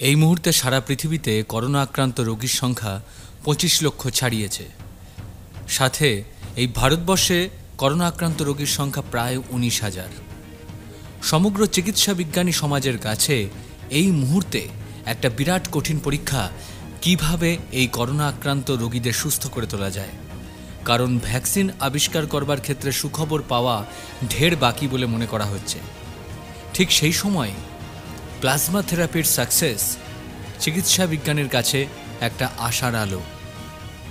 এই মুহূর্তে সারা পৃথিবীতে করোনা আক্রান্ত রোগীর সংখ্যা পঁচিশ লক্ষ ছাড়িয়েছে। সাথে এই ভারতবর্ষে করোনা আক্রান্ত রোগীর সংখ্যা প্রায় উনিশ হাজার। সমগ্র চিকিৎসা বিজ্ঞানী সমাজের কাছে এই মুহূর্তে একটা বিরাট কঠিন পরীক্ষা কীভাবে এই করোনা আক্রান্ত রোগীদের সুস্থ করে তোলা যায়। কারণ ভ্যাকসিন আবিষ্কার করবার ক্ষেত্রে সুখবর পাওয়া ঢের বাকি বলে মনে করা হচ্ছে। ঠিক সেই সময় প্লাজমা থেরাপির সাকসেস চিকিৎসা বিজ্ঞানের কাছে একটা আশার আলো।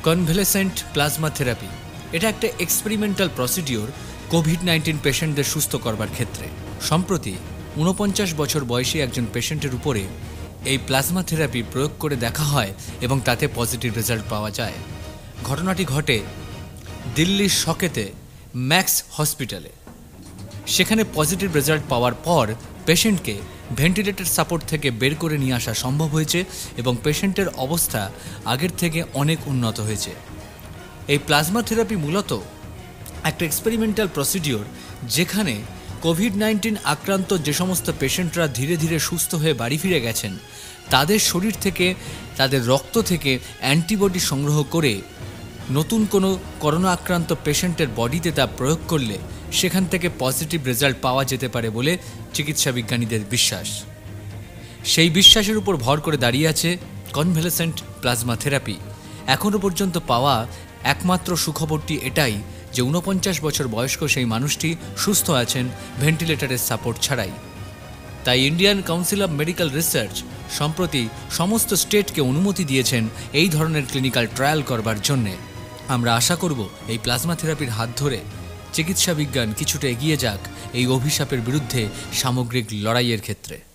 কনভেলেসেন্ট প্লাজমা থেরাপি, এটা একটা এক্সপেরিমেন্টাল প্রসিডিওর কোভিড নাইন্টিন পেশেন্টদের সুস্থ করবার ক্ষেত্রে। সম্প্রতি ঊনপঞ্চাশ বছর বয়সী একজন পেশেন্টের উপরে এই প্লাজমা থেরাপি প্রয়োগ করে দেখা হয় এবং তাতে পজিটিভ রেজাল্ট পাওয়া যায়। ঘটনাটি ঘটে দিল্লির শকেতে, ম্যাক্স হসপিটালে। সেখানে পজিটিভ রেজাল্ট পাওয়ার পর পেশেন্টকে ভেন্টিলেটর সাপোর্ট থেকে বের করে নিয়ে আসা সম্ভব হয়েছে এবং পেশেন্টের অবস্থা আগের থেকে অনেক উন্নত হয়েছে। এই প্লাজমা থেরাপি মূলত একটা এক্সপেরিমেন্টাল প্রসিডিওর যেখানে কোভিড নাইন্টিন আক্রান্ত যে সমস্ত পেশেন্টরা ধীরে ধীরে সুস্থ হয়ে বাড়ি ফিরে গেছেন, তাদের শরীর থেকে, তাদের রক্ত থেকে অ্যান্টিবডি সংগ্রহ করে নতুন কোনো করোনা আক্রান্ত পেশেন্টের বডিতে তা প্রয়োগ করলে সেখান থেকে পজিটিভ রেজাল্ট পাওয়া যেতে পারে বলে চিকিৎসা বিজ্ঞানীদের বিশ্বাস। সেই বিশ্বাসের উপর ভর করে দাঁড়িয়ে আছে কনভ্যালেসেন্ট প্লাজমা থেরাপি। এখনও পর্যন্ত পাওয়া একমাত্র সুখবরটি এটাই যে ঊনপঞ্চাশ বছর বয়স্ক সেই মানুষটি সুস্থ আছেন ভেন্টিলেটরের সাপোর্ট ছাড়াই। তাই Indian Council of Medical Research সম্প্রতি সমস্ত স্টেটকে অনুমতি দিয়েছেন এই ধরনের ক্লিনিক্যাল ট্রায়াল করবার জন্যে। আমরা আশা করব এই প্লাজমা থেরাপির হাত ধরে চিকিৎসা বিজ্ঞান কিছুটা এগিয়ে যাক এই অভিশাপের বিরুদ্ধে সামগ্রিক লড়াইয়ের ক্ষেত্রে।